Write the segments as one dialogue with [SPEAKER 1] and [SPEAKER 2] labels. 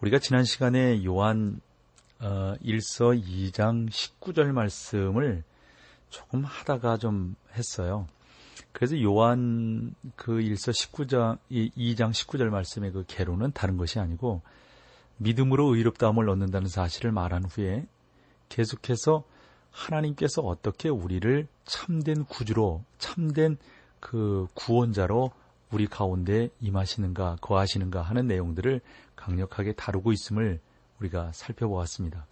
[SPEAKER 1] 우리가 지난 시간에 요한 어, 1서 2장 19절 말씀을 조금 하다가 좀 했어요. 그래서 요한 그 1서 19장 2장 19절 말씀의 그 개로는 다른 것이 아니고 믿음으로 의롭다함을 얻는다는 사실을 말한 후에 계속해서 하나님께서 어떻게 우리를 참된 구주로 참된 그 구원자로 우리 가운데 임하시는가 거하시는가 하는 내용들을 강력하게 다루고 있음을 우리가 살펴보았습니다.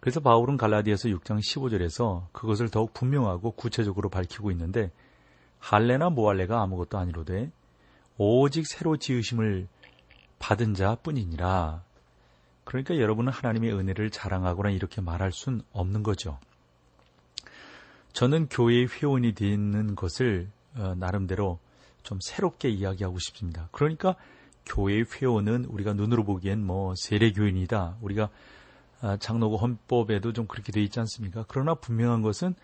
[SPEAKER 1] 그래서 바울은 갈라디아서 6장 15절에서 그것을 더욱 분명하고 구체적으로 밝히고 있는데 할례나 모할례가 아무것도 아니로되 오직 새로 지으심을 받은 자뿐이니라. 그러니까 여러분은 하나님의 은혜를 자랑하거나 이렇게 말할 순 없는 거죠. 저는 교회의 회원이 되는 것을 어, 나름대로 좀 새롭게 이야기하고 싶습니다. 그러니까 교회 회원은 우리가 눈으로 보기엔 뭐 세례교인이다. 우리가 아, 장로고 헌법에도 좀 그렇게 돼 있지 않습니까? 그러나 분명한 것은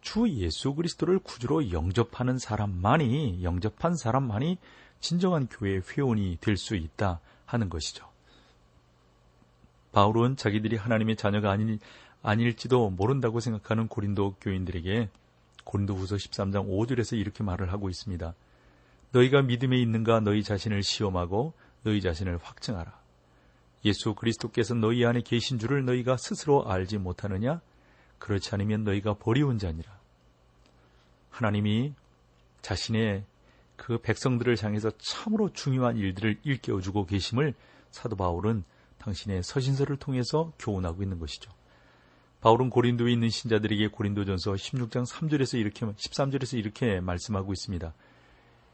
[SPEAKER 1] 주 예수 그리스도를 구주로 영접하는 사람만이 영접한 사람만이 진정한 교회 회원이 될 수 있다 하는 것이죠. 바울은 자기들이 하나님의 자녀가 아니, 아닐지도 모른다고 생각하는 고린도 교인들에게 고린도 후서 13장 5절에서 이렇게 말을 하고 있습니다. 너희가 믿음에 있는가 너희 자신을 시험하고 너희 자신을 확증하라. 예수 그리스도께서 너희 안에 계신 줄을 너희가 스스로 알지 못하느냐? 그렇지 않으면 너희가 버리운 자니라. 하나님이 자신의 그 백성들을 향해서 참으로 중요한 일들을 일깨워주고 계심을 사도 바울은 당신의 서신서를 통해서 교훈하고 있는 것이죠. 바울은 고린도에 있는 신자들에게 고린도전서 16장 3절에서 이렇게 13절에서 이렇게 말씀하고 있습니다.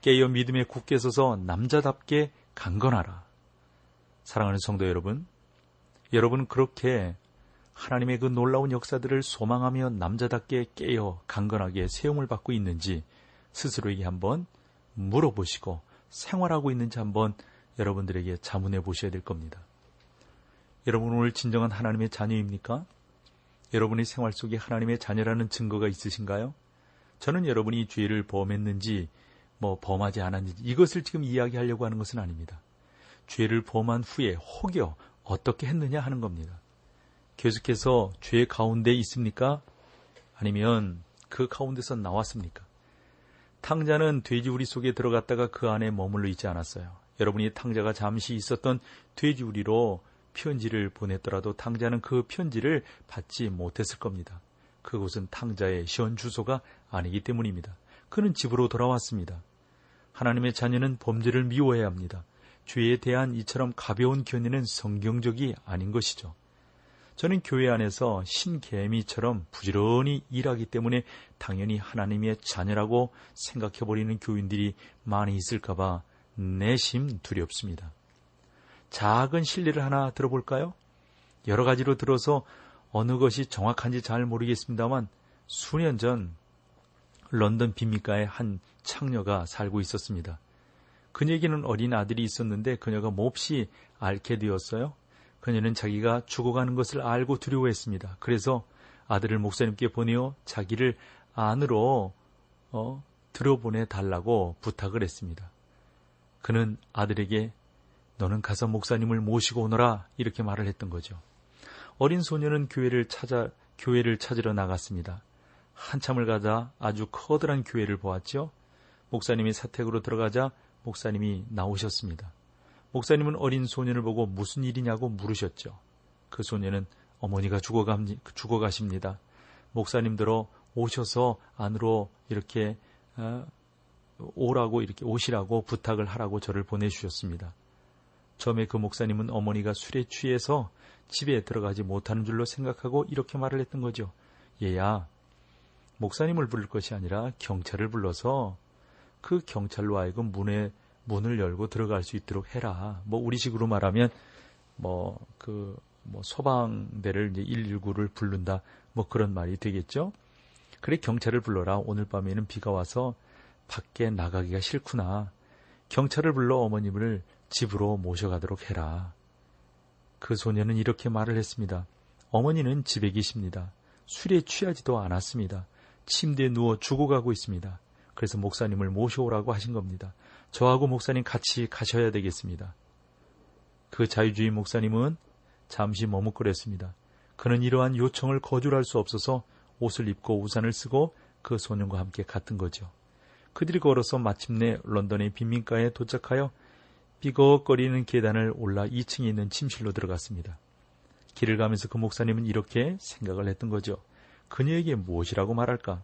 [SPEAKER 1] 깨어 믿음에 굳게 서서 남자답게 강건하라. 사랑하는 성도 여러분, 여러분 그렇게 하나님의 그 놀라운 역사들을 소망하며 남자답게 깨어 강건하게 세움을 받고 있는지 스스로에게 한번 물어보시고 생활하고 있는지 한번 여러분들에게 자문해 보셔야 될 겁니다. 여러분 오늘 진정한 하나님의 자녀입니까? 여러분의 생활 속에 하나님의 자녀라는 증거가 있으신가요? 저는 여러분이 죄를 범했는지 뭐 범하지 않았는지 이것을 지금 이야기하려고 하는 것은 아닙니다. 죄를 범한 후에 혹여 어떻게 했느냐 하는 겁니다. 계속해서 죄 가운데 있습니까? 아니면 그 가운데서 나왔습니까? 탕자는 돼지우리 속에 들어갔다가 그 안에 머물러 있지 않았어요. 여러분이 탕자가 잠시 있었던 돼지우리로 편지를 보냈더라도 탕자는 그 편지를 받지 못했을 겁니다. 그곳은 탕자의 현 주소가 아니기 때문입니다. 그는 집으로 돌아왔습니다. 하나님의 자녀는 범죄를 미워해야 합니다. 죄에 대한 이처럼 가벼운 견해는 성경적이 아닌 것이죠. 저는 교회 안에서 신개미처럼 부지런히 일하기 때문에 당연히 하나님의 자녀라고 생각해버리는 교인들이 많이 있을까봐 내심 두렵습니다. 작은 실례를 하나 들어볼까요? 여러 가지로 들어서 어느 것이 정확한지 잘 모르겠습니다만 수년 전 런던 빈민가에 한 창녀가 살고 있었습니다. 그녀에게는 어린 아들이 있었는데 그녀가 몹시 앓게 되었어요. 그녀는 자기가 죽어가는 것을 알고 두려워했습니다. 그래서 아들을 목사님께 보내어 자기를 안으로 어, 들어보내 달라고 부탁을 했습니다. 그는 아들에게 너는 가서 목사님을 모시고 오너라 이렇게 말을 했던 거죠. 어린 소녀는 교회를 찾아 교회를 찾으러 나갔습니다. 한참을 가다 아주 커다란 교회를 보았죠. 목사님이 사택으로 들어가자 목사님이 나오셨습니다. 목사님은 어린 소년을 보고 무슨 일이냐고 물으셨죠. 그 소년은 어머니가 죽어가, 죽어가십니다. 목사님 들어 오셔서 안으로 이렇게 어, 오라고 이렇게 오시라고 부탁을 하라고 저를 보내주셨습니다. 처음에 그 목사님은 어머니가 술에 취해서 집에 들어가지 못하는 줄로 생각하고 이렇게 말을 했던 거죠. 얘야, 목사님을 부를 것이 아니라 경찰을 불러서 그 경찰로 하여금 문에 문을 열고 들어갈 수 있도록 해라. 뭐 우리식으로 말하면 뭐, 그, 뭐, 소방대를 이제 119를 부른다. 뭐 그런 말이 되겠죠. 그래, 경찰을 불러라. 오늘 밤에는 비가 와서 밖에 나가기가 싫구나. 경찰을 불러 어머님을 집으로 모셔가도록 해라. 그 소녀는 이렇게 말을 했습니다. 어머니는 집에 계십니다. 술에 취하지도 않았습니다. 침대에 누워 죽어가고 있습니다. 그래서 목사님을 모셔오라고 하신 겁니다. 저하고 목사님 같이 가셔야 되겠습니다. 그 자유주의 목사님은 잠시 머뭇거렸습니다. 그는 이러한 요청을 거절할 수 없어서 옷을 입고 우산을 쓰고 그 소년과 함께 갔던 거죠. 그들이 걸어서 마침내 런던의 빈민가에 도착하여 삐걱거리는 계단을 올라 2층에 있는 침실로 들어갔습니다. 길을 가면서 그 목사님은 이렇게 생각을 했던 거죠. 그녀에게 무엇이라고 말할까?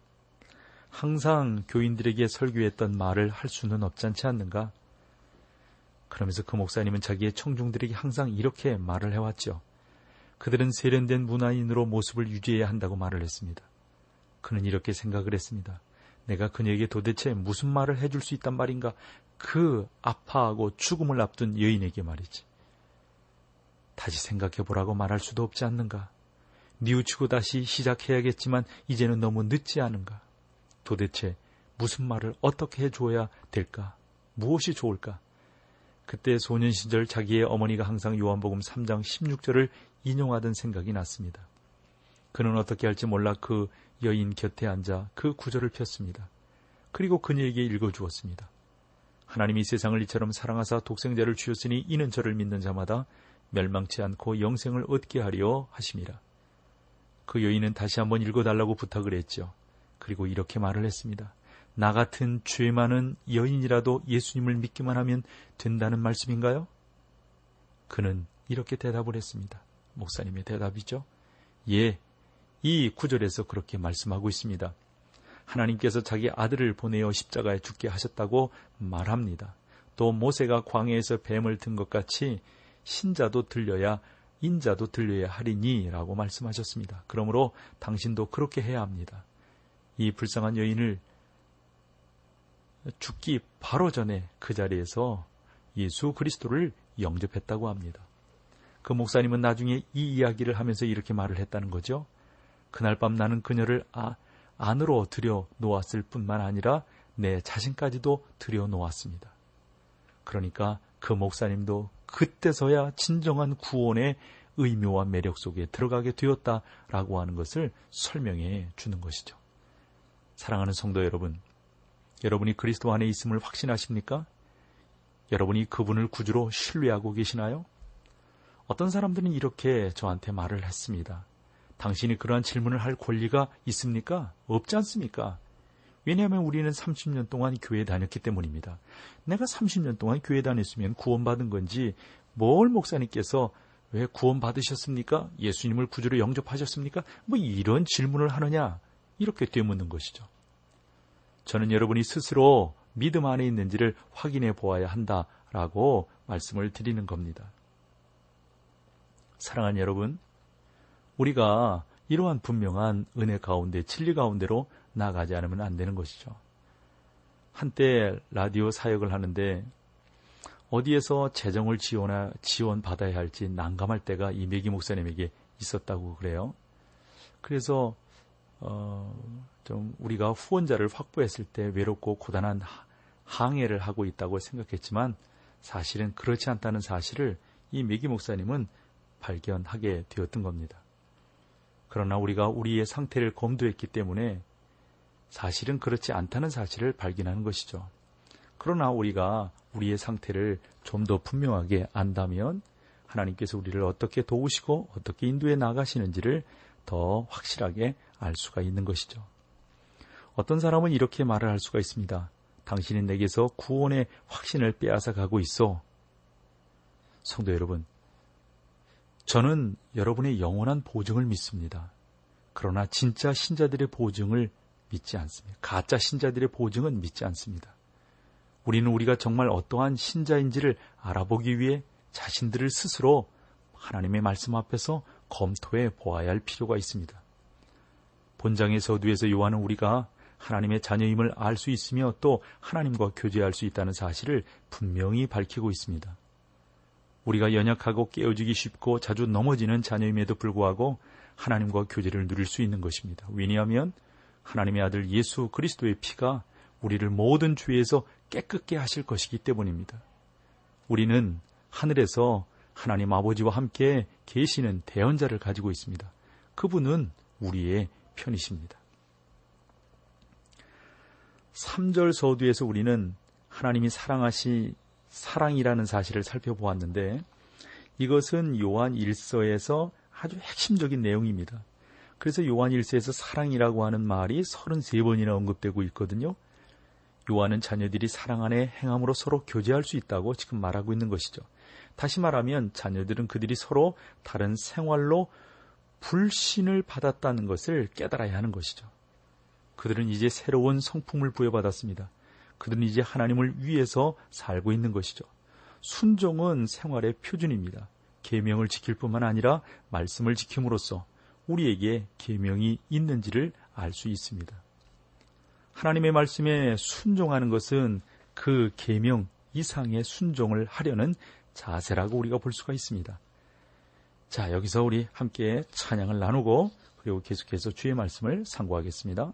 [SPEAKER 1] 항상 교인들에게 설교했던 말을 할 수는 없지 않는가? 그러면서 그 목사님은 자기의 청중들에게 항상 이렇게 말을 해왔죠. 그들은 세련된 문화인으로 모습을 유지해야 한다고 말을 했습니다. 그는 이렇게 생각을 했습니다. 내가 그녀에게 도대체 무슨 말을 해줄 수 있단 말인가? 그 아파하고 죽음을 앞둔 여인에게 말이지. 다시 생각해 보라고 말할 수도 없지 않는가? 뉘우치고 다시 시작해야겠지만 이제는 너무 늦지 않은가? 도대체 무슨 말을 어떻게 해줘야 될까? 무엇이 좋을까? 그때 소년 시절 자기의 어머니가 항상 요한복음 3장 16절을 인용하던 생각이 났습니다. 그는 어떻게 할지 몰라 그 여인 곁에 앉아 그 구절을 폈습니다. 그리고 그녀에게 읽어주었습니다. 하나님이 세상을 이처럼 사랑하사 독생자를 주셨으니 이는 저를 믿는 자마다 멸망치 않고 영생을 얻게 하려 하심이라. 그 여인은 다시 한번 읽어달라고 부탁을 했죠. 그리고 이렇게 말을 했습니다. 나 같은 죄 많은 여인이라도 예수님을 믿기만 하면 된다는 말씀인가요? 그는 이렇게 대답을 했습니다. 목사님의 대답이죠. 예, 이 구절에서 그렇게 말씀하고 있습니다. 하나님께서 자기 아들을 보내어 십자가에 죽게 하셨다고 말합니다. 또 모세가 광해에서 뱀을 든 것 같이 신자도 들려야 인자도 들려야 하리니 라고 말씀하셨습니다. 그러므로 당신도 그렇게 해야 합니다. 이 불쌍한 여인을 죽기 바로 전에 그 자리에서 예수 그리스도를 영접했다고 합니다. 그 목사님은 나중에 이 이야기를 하면서 이렇게 말을 했다는 거죠. 그날 밤 나는 그녀를 아, 안으로 들여 놓았을 뿐만 아니라 내 자신까지도 들여 놓았습니다. 그러니까 그 목사님도 그때서야 진정한 구원의 의묘와 매력 속에 들어가게 되었다라고 하는 것을 설명해 주는 것이죠. 사랑하는 성도 여러분, 여러분이 그리스도 안에 있음을 확신하십니까? 여러분이 그분을 구주로 신뢰하고 계시나요? 어떤 사람들은 이렇게 저한테 말을 했습니다. 당신이 그러한 질문을 할 권리가 있습니까? 없지 않습니까? 왜냐하면 우리는 30년 동안 교회 다녔기 때문입니다. 내가 30년 동안 교회 다녔으면 구원받은 건지 뭘 목사님께서 왜 구원받으셨습니까? 예수님을 구주로 영접하셨습니까? 뭐 이런 질문을 하느냐? 이렇게 되묻는 것이죠. 저는 여러분이 스스로 믿음 안에 있는지를 확인해 보아야 한다라고 말씀을 드리는 겁니다. 사랑하는 여러분, 우리가 이러한 분명한 은혜 가운데 진리 가운데로 나가지 않으면 안 되는 것이죠. 한때 라디오 사역을 하는데 어디에서 재정을 지원하, 지원받아야 할지 난감할 때가 이 메기 목사님에게 있었다고 그래요. 그래서 어, 좀 우리가 후원자를 확보했을 때 외롭고 고단한 항해를 하고 있다고 생각했지만 사실은 그렇지 않다는 사실을 이 메기 목사님은 발견하게 되었던 겁니다. 그러나 우리가 우리의 상태를 검도했기 때문에 사실은 그렇지 않다는 사실을 발견하는 것이죠. 그러나 우리가 우리의 상태를 좀 더 분명하게 안다면 하나님께서 우리를 어떻게 도우시고 어떻게 인도해 나가시는지를 더 확실하게 알 수가 있는 것이죠. 어떤 사람은 이렇게 말을 할 수가 있습니다. 당신이 내게서 구원의 확신을 빼앗아 가고 있어. 성도 여러분, 저는 여러분의 영원한 보증을 믿습니다. 그러나 진짜 신자들의 보증을 믿지 않습니다. 가짜 신자들의 보증은 믿지 않습니다. 우리는 우리가 정말 어떠한 신자인지를 알아보기 위해 자신들을 스스로 하나님의 말씀 앞에서 검토해 보아야 할 필요가 있습니다. 본장의 서두에서 요한은 우리가 하나님의 자녀임을 알 수 있으며 또 하나님과 교제할 수 있다는 사실을 분명히 밝히고 있습니다. 우리가 연약하고 깨어지기 쉽고 자주 넘어지는 자녀임에도 불구하고 하나님과 교제를 누릴 수 있는 것입니다. 왜냐하면 하나님의 아들 예수 그리스도의 피가 우리를 모든 죄에서 깨끗게 하실 것이기 때문입니다. 우리는 하늘에서 하나님 아버지와 함께 계시는 대언자를 가지고 있습니다. 그분은 우리의 편이십니다. 3절 서두에서 우리는 하나님이 사랑하시 사랑이라는 사실을 살펴보았는데 이것은 요한 1서에서 아주 핵심적인 내용입니다. 그래서 요한 1서에서 사랑이라고 하는 말이 33번이나 언급되고 있거든요. 요한은 자녀들이 사랑 안에 행함으로 서로 교제할 수 있다고 지금 말하고 있는 것이죠. 다시 말하면 자녀들은 그들이 서로 다른 생활로 불신을 받았다는 것을 깨달아야 하는 것이죠. 그들은 이제 새로운 성품을 부여받았습니다. 그들은 이제 하나님을 위해서 살고 있는 것이죠. 순종은 생활의 표준입니다. 계명을 지킬 뿐만 아니라 말씀을 지킴으로써 우리에게 계명이 있는지를 알 수 있습니다. 하나님의 말씀에 순종하는 것은 그 계명 이상의 순종을 하려는 자세라고 우리가 볼 수가 있습니다. 자, 여기서 우리 함께 찬양을 나누고 그리고 계속해서 주의 말씀을 상고하겠습니다.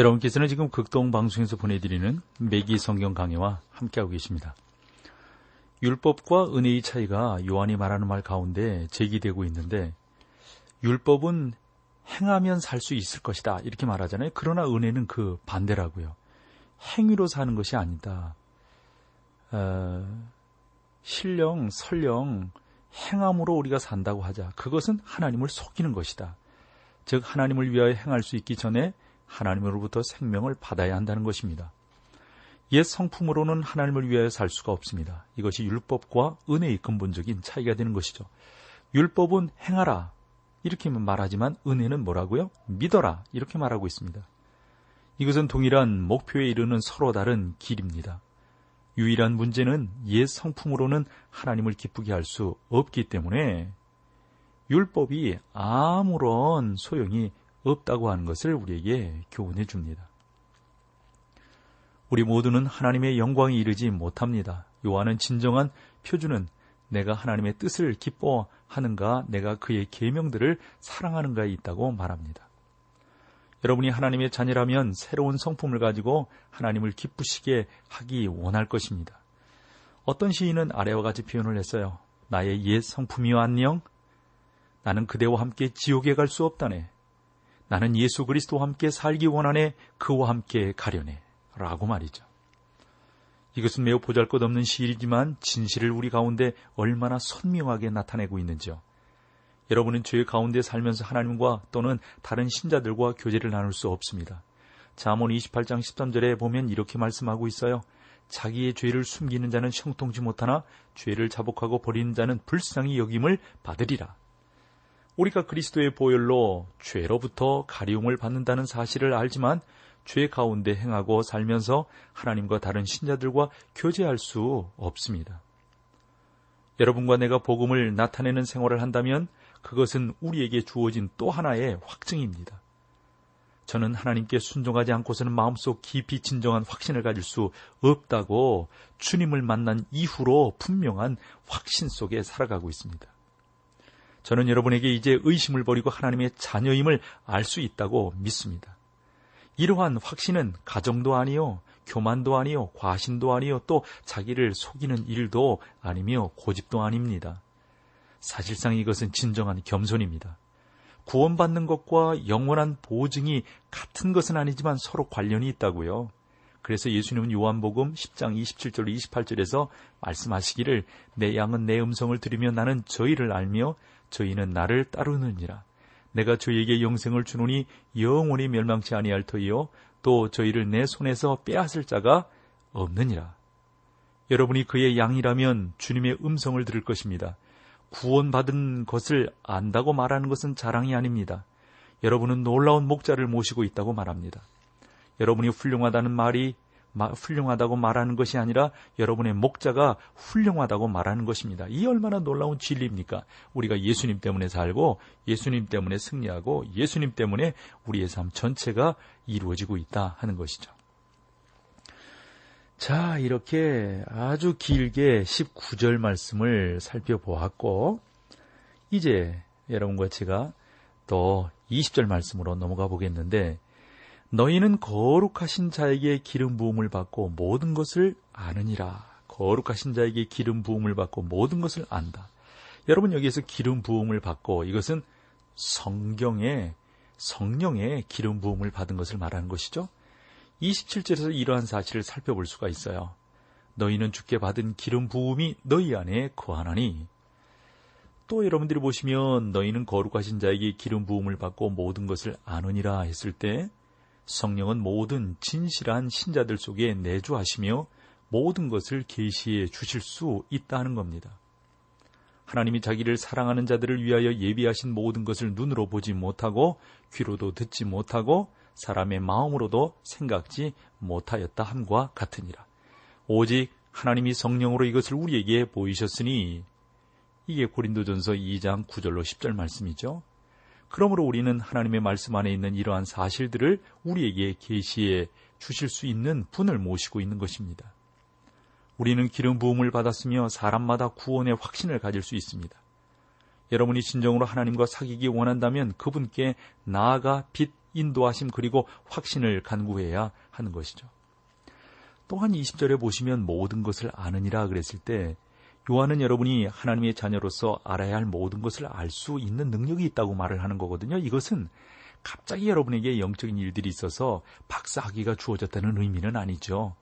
[SPEAKER 1] 여러분께서는 지금 극동 방송에서 보내드리는 매기 성경 강해와 함께하고 계십니다. 율법과 은혜의 차이가 요한이 말하는 말 가운데 제기되고 있는데 율법은 행하면 살 수 있을 것이다 이렇게 말하잖아요. 그러나 은혜는 그 반대라고요. 행위로 사는 것이 아니다. 어, 신령, 설령 행함으로 우리가 산다고 하자. 그것은 하나님을 속이는 것이다. 즉 하나님을 위하여 행할 수 있기 전에 하나님으로부터 생명을 받아야 한다는 것입니다. 옛 성품으로는 하나님을 위하여 살 수가 없습니다. 이것이 율법과 은혜의 근본적인 차이가 되는 것이죠. 율법은 행하라 이렇게 말하지만 은혜는 뭐라고요? 믿어라 이렇게 말하고 있습니다. 이것은 동일한 목표에 이르는 서로 다른 길입니다. 유일한 문제는 옛 성품으로는 하나님을 기쁘게 할 수 없기 때문에 율법이 아무런 소용이 없다고 하는 것을 우리에게 교훈해 줍니다. 우리 모두는 하나님의 영광에 이르지 못합니다. 요한은 진정한 표준은 내가 하나님의 뜻을 기뻐하는가, 내가 그의 계명들을 사랑하는가에 있다고 말합니다. 여러분이 하나님의 자녀라면 새로운 성품을 가지고 하나님을 기쁘시게 하기 원할 것입니다. 어떤 시인은 아래와 같이 표현을 했어요. 나의 옛 성품이와 안녕. 나는 그대와 함께 지옥에 갈 수 없다네. 나는 예수 그리스도와 함께 살기 원하네 그와 함께 가려네 라고 말이죠. 이것은 매우 보잘것없는 시일이지만 진실을 우리 가운데 얼마나 선명하게 나타내고 있는지요. 여러분은 죄 가운데 살면서 하나님과 또는 다른 신자들과 교제를 나눌 수 없습니다. 잠언 28장 13절에 보면 이렇게 말씀하고 있어요. 자기의 죄를 숨기는 자는 형통치 못하나 죄를 자복하고 버리는 자는 불쌍히 여김을 받으리라. 우리가 그리스도의 보혈로 죄로부터 가리움을 받는다는 사실을 알지만 죄 가운데 행하고 살면서 하나님과 다른 신자들과 교제할 수 없습니다. 여러분과 내가 복음을 나타내는 생활을 한다면 그것은 우리에게 주어진 또 하나의 확증입니다. 저는 하나님께 순종하지 않고서는 마음속 깊이 진정한 확신을 가질 수 없다고 주님을 만난 이후로 분명한 확신 속에 살아가고 있습니다. 저는 여러분에게 이제 의심을 버리고 하나님의 자녀임을 알 수 있다고 믿습니다. 이러한 확신은 가정도 아니요, 교만도 아니요, 과신도 아니요, 또 자기를 속이는 일도 아니며 고집도 아닙니다. 사실상 이것은 진정한 겸손입니다. 구원받는 것과 영원한 보증이 같은 것은 아니지만 서로 관련이 있다고요. 그래서 예수님은 요한복음 10장 27절 28절에서 말씀하시기를 내 양은 내 음성을 들으며 나는 저희를 알며 저희는 나를 따르느니라. 내가 저희에게 영생을 주노니 영원히 멸망치 아니할 터이요 또 저희를 내 손에서 빼앗을 자가 없느니라. 여러분이 그의 양이라면 주님의 음성을 들을 것입니다. 구원받은 것을 안다고 말하는 것은 자랑이 아닙니다. 여러분은 놀라운 목자를 모시고 있다고 말합니다. 여러분이 훌륭하다는 말이 훌륭하다고 말하는 것이 아니라 여러분의 목자가 훌륭하다고 말하는 것입니다. 이 얼마나 놀라운 진리입니까? 우리가 예수님 때문에 살고 예수님 때문에 승리하고 예수님 때문에 우리의 삶 전체가 이루어지고 있다 하는 것이죠. 자, 이렇게 아주 길게 19절 말씀을 살펴보았고, 이제 여러분과 제가 또 20절 말씀으로 넘어가 보겠는데, 너희는 거룩하신 자에게 기름 부음을 받고 모든 것을 아느니라. 거룩하신 자에게 기름 부음을 받고 모든 것을 안다. 여러분 여기에서 기름 부음을 받고 이것은 성경에 성령의 기름 부음을 받은 것을 말하는 것이죠. 27절에서 이러한 사실을 살펴볼 수가 있어요. 너희는 주께 받은 기름 부음이 너희 안에 거하나니 또 여러분들이 보시면 너희는 거룩하신 자에게 기름 부음을 받고 모든 것을 아느니라 했을 때 성령은 모든 진실한 신자들 속에 내주하시며 모든 것을 계시해 주실 수 있다는 겁니다. 하나님이 자기를 사랑하는 자들을 위하여 예비하신 모든 것을 눈으로 보지 못하고 귀로도 듣지 못하고 사람의 마음으로도 생각지 못하였다 함과 같으니라. 오직 하나님이 성령으로 이것을 우리에게 보이셨으니 이게 고린도전서 2장 9절로 10절 말씀이죠. 그러므로 우리는 하나님의 말씀 안에 있는 이러한 사실들을 우리에게 계시해 주실 수 있는 분을 모시고 있는 것입니다. 우리는 기름 부음을 받았으며 사람마다 구원의 확신을 가질 수 있습니다. 여러분이 진정으로 하나님과 사귀기 원한다면 그분께 나아가 빛 인도하심 그리고 확신을 간구해야 하는 것이죠. 또한 20절에 보시면 모든 것을 아느니라 그랬을 때 요한은 여러분이 하나님의 자녀로서 알아야 할 모든 것을 알 수 있는 능력이 있다고 말을 하는 거거든요. 이것은 갑자기 여러분에게 영적인 일들이 있어서 박사학위가 주어졌다는 의미는 아니죠.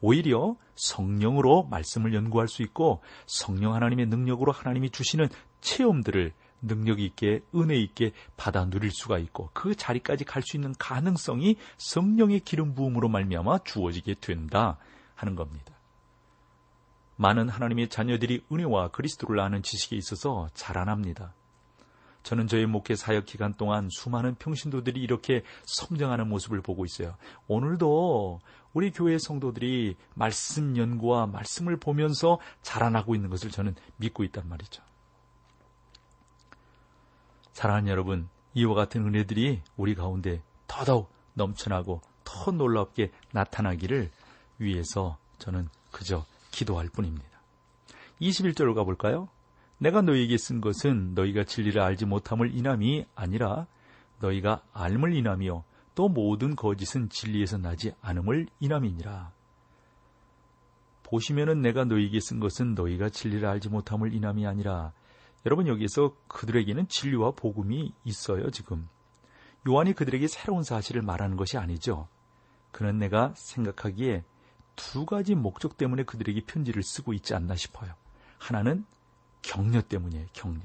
[SPEAKER 1] 오히려 성령으로 말씀을 연구할 수 있고 성령 하나님의 능력으로 하나님이 주시는 체험들을 능력 있게 은혜 있게 받아 누릴 수가 있고 그 자리까지 갈 수 있는 가능성이 성령의 기름 부음으로 말미암아 주어지게 된다 하는 겁니다. 많은 하나님의 자녀들이 은혜와 그리스도를 아는 지식에 있어서 자라납니다. 저는 저의 목회 사역 기간 동안 수많은 평신도들이 이렇게 성장하는 모습을 보고 있어요. 오늘도 우리 교회 성도들이 말씀 연구와 말씀을 보면서 자라나고 있는 것을 저는 믿고 있단 말이죠. 사랑하는 여러분, 이와 같은 은혜들이 우리 가운데 더더욱 넘쳐나고 더 놀랍게 나타나기를 위해서 저는 그저 기도할 뿐입니다. 21절로 가볼까요? 내가 너희에게 쓴 것은 너희가 진리를 알지 못함을 인함이 아니라 너희가 알을 인함이요 또 모든 거짓은 진리에서 나지 않음을 인함이니라. 보시면은 내가 너희에게 쓴 것은 너희가 진리를 알지 못함을 인함이 아니라 여러분 여기에서 그들에게는 진리와 복음이 있어요 지금. 요한이 그들에게 새로운 사실을 말하는 것이 아니죠. 그는 내가 생각하기에 두 가지 목적 때문에 그들에게 편지를 쓰고 있지 않나 싶어요. 하나는 격려 때문이에요, 격려.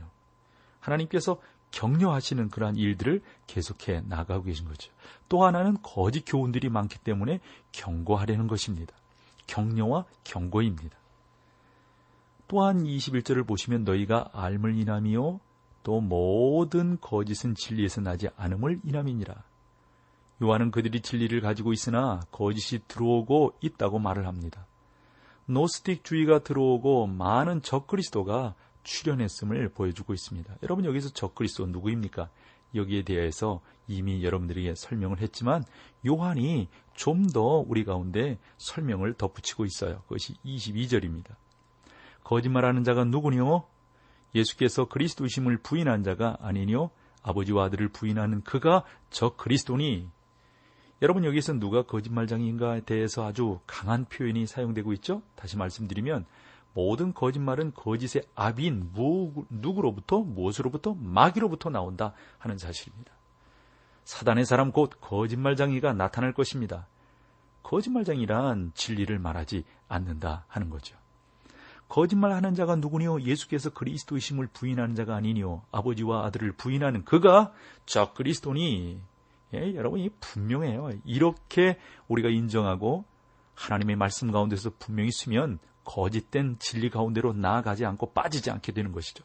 [SPEAKER 1] 하나님께서 격려하시는 그러한 일들을 계속해 나가고 계신 거죠. 또 하나는 거짓 교훈들이 많기 때문에 경고하려는 것입니다. 격려와 경고입니다. 또한 21절을 보시면 너희가 알물 이남이요 또 모든 거짓은 진리에서 나지 않음을 이남이니라. 요한은 그들이 진리를 가지고 있으나 거짓이 들어오고 있다고 말을 합니다. 노스틱주의가 들어오고 많은 적그리스도가 출현했음을 보여주고 있습니다. 여러분 여기서 적그리스도 누구입니까? 여기에 대해서 이미 여러분들에게 설명을 했지만 요한이 좀 더 우리 가운데 설명을 덧붙이고 있어요. 그것이 22절입니다. 거짓말하는 자가 누구니요? 예수께서 그리스도심을 부인한 자가 아니니요? 아버지와 아들을 부인하는 그가 저 그리스도니 여러분 여기서 누가 거짓말장인가에 대해서 아주 강한 표현이 사용되고 있죠? 다시 말씀드리면 모든 거짓말은 거짓의 압인 누구로부터 무엇으로부터 마귀로부터 나온다 하는 사실입니다. 사단의 사람 곧 거짓말장이가 나타날 것입니다. 거짓말장이란 진리를 말하지 않는다 하는 거죠. 거짓말하는 자가 누구니요? 예수께서 그리스도이심을 부인하는 자가 아니니요. 아버지와 아들을 부인하는 그가 저 그리스도니 예, 여러분이 분명해요. 이렇게 우리가 인정하고 하나님의 말씀 가운데서 분명히 쓰면 거짓된 진리 가운데로 나아가지 않고 빠지지 않게 되는 것이죠.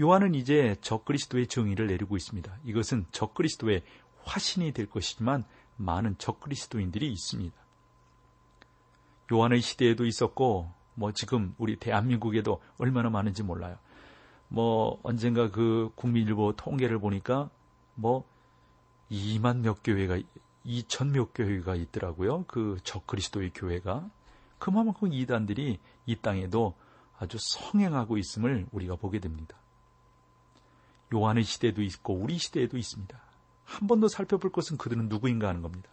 [SPEAKER 1] 요한은 이제 적그리스도의 정의를 내리고 있습니다. 이것은 적그리스도의 화신이 될 것이지만 많은 적그리스도인들이 있습니다. 요한의 시대에도 있었고 뭐 지금 우리 대한민국에도 얼마나 많은지 몰라요. 뭐 언젠가 그 국민일보 통계를 보니까 뭐 2만 몇 교회가 2천 몇 교회가 있더라고요. 그 적그리스도의 교회가 그만큼 이단들이 이 땅에도 아주 성행하고 있음을 우리가 보게 됩니다. 요한의 시대도 있고 우리 시대에도 있습니다. 한 번 더 살펴볼 것은 그들은 누구인가 하는 겁니다.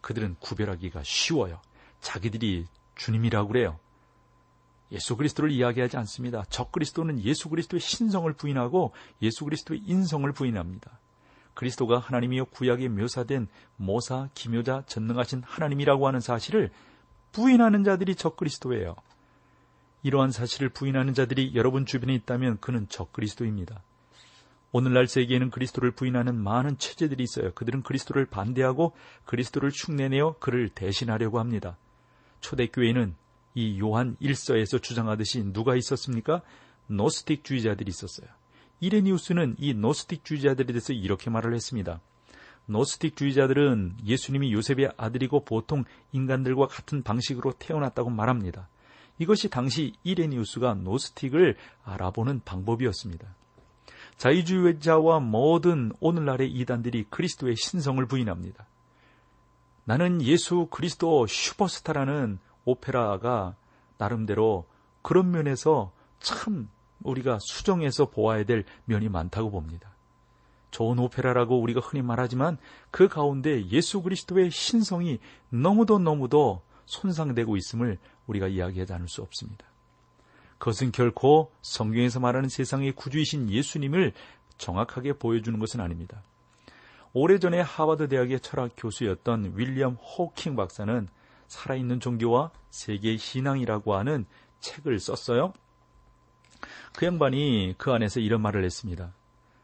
[SPEAKER 1] 그들은 구별하기가 쉬워요. 자기들이 주님이라고 그래요. 예수 그리스도를 이야기하지 않습니다. 적 그리스도는 예수 그리스도의 신성을 부인하고 예수 그리스도의 인성을 부인합니다. 그리스도가 하나님이여 구약에 묘사된 모사, 기묘자, 전능하신 하나님이라고 하는 사실을 부인하는 자들이 적그리스도예요. 이러한 사실을 부인하는 자들이 여러분 주변에 있다면 그는 적그리스도입니다. 오늘날 세계에는 그리스도를 부인하는 많은 체제들이 있어요. 그들은 그리스도를 반대하고 그리스도를 흉내내어 그를 대신하려고 합니다. 초대교회는 이 요한 1서에서 주장하듯이 누가 있었습니까? 노스틱주의자들이 있었어요. 이레니우스는 이 노스틱주의자들에 대해서 이렇게 말을 했습니다. 노스틱주의자들은 예수님이 요셉의 아들이고 보통 인간들과 같은 방식으로 태어났다고 말합니다. 이것이 당시 이레니우스가 노스틱을 알아보는 방법이었습니다. 자유주의자와 모든 오늘날의 이단들이 그리스도의 신성을 부인합니다. 나는 예수 그리스도 슈퍼스타라는 오페라가 나름대로 그런 면에서 참 우리가 수정해서 보아야 될 면이 많다고 봅니다. 좋은 오페라라고 우리가 흔히 말하지만 그 가운데 예수 그리스도의 신성이 너무도 너무도 손상되고 있음을 우리가 이야기하지 않을 수 없습니다. 그것은 결코 성경에서 말하는 세상의 구주이신 예수님을 정확하게 보여주는 것은 아닙니다. 오래전에 하버드 대학의 철학 교수였던 윌리엄 호킹 박사는 살아있는 종교와 세계의 신앙이라고 하는 책을 썼어요. 그 양반이 그 안에서 이런 말을 했습니다.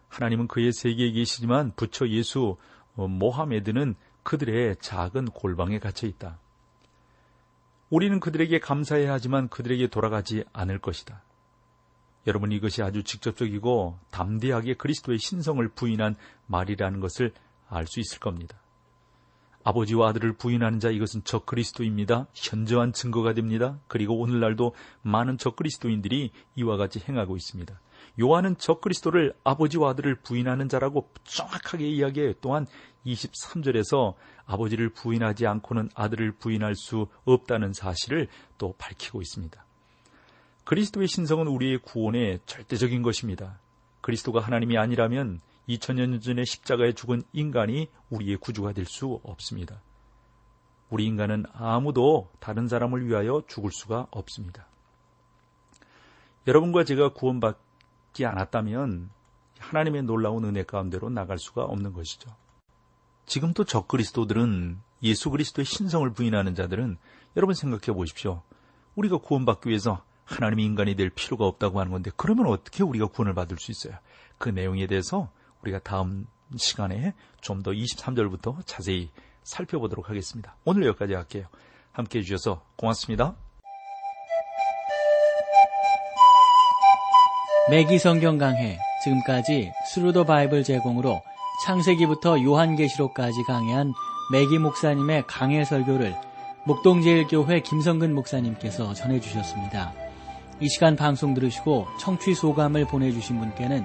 [SPEAKER 1] 하나님은 그의 세계에 계시지만 부처 예수 어, 모하메드는 그들의 작은 골방에 갇혀 있다. 우리는 그들에게 감사해야 하지만 그들에게 돌아가지 않을 것이다. 여러분 이것이 아주 직접적이고 담대하게 그리스도의 신성을 부인한 말이라는 것을 알 수 있을 겁니다. 아버지와 아들을 부인하는 자 이것은 적 그리스도입니다. 현저한 증거가 됩니다. 그리고 오늘날도 많은 적 그리스도인들이 이와 같이 행하고 있습니다. 요한은 적 그리스도를 아버지와 아들을 부인하는 자라고 정확하게 이야기해 또한 23절에서 아버지를 부인하지 않고는 아들을 부인할 수 없다는 사실을 또 밝히고 있습니다. 그리스도의 신성은 우리의 구원의 절대적인 것입니다. 그리스도가 하나님이 아니라면 2000년 전에 십자가에 죽은 인간이 우리의 구주가 될 수 없습니다. 우리 인간은 아무도 다른 사람을 위하여 죽을 수가 없습니다. 여러분과 제가 구원받지 않았다면 하나님의 놀라운 은혜 가운데로 나갈 수가 없는 것이죠. 지금도 적그리스도들은 예수 그리스도의 신성을 부인하는 자들은 여러분 생각해 보십시오. 우리가 구원받기 위해서 하나님이 인간이 될 필요가 없다고 하는 건데 그러면 어떻게 우리가 구원을 받을 수 있어요? 그 내용에 대해서 우리가 다음 시간에 좀 더 23절부터 자세히 살펴보도록 하겠습니다. 오늘 여기까지 할게요. 함께 해주셔서 고맙습니다.
[SPEAKER 2] 매기 성경 강해 지금까지 Thru the Bible 제공으로 창세기부터 요한계시록까지 강해한 매기 목사님의 강해 설교를 목동제일교회 김성근 목사님께서 전해주셨습니다. 이 시간 방송 들으시고 청취 소감을 보내주신 분께는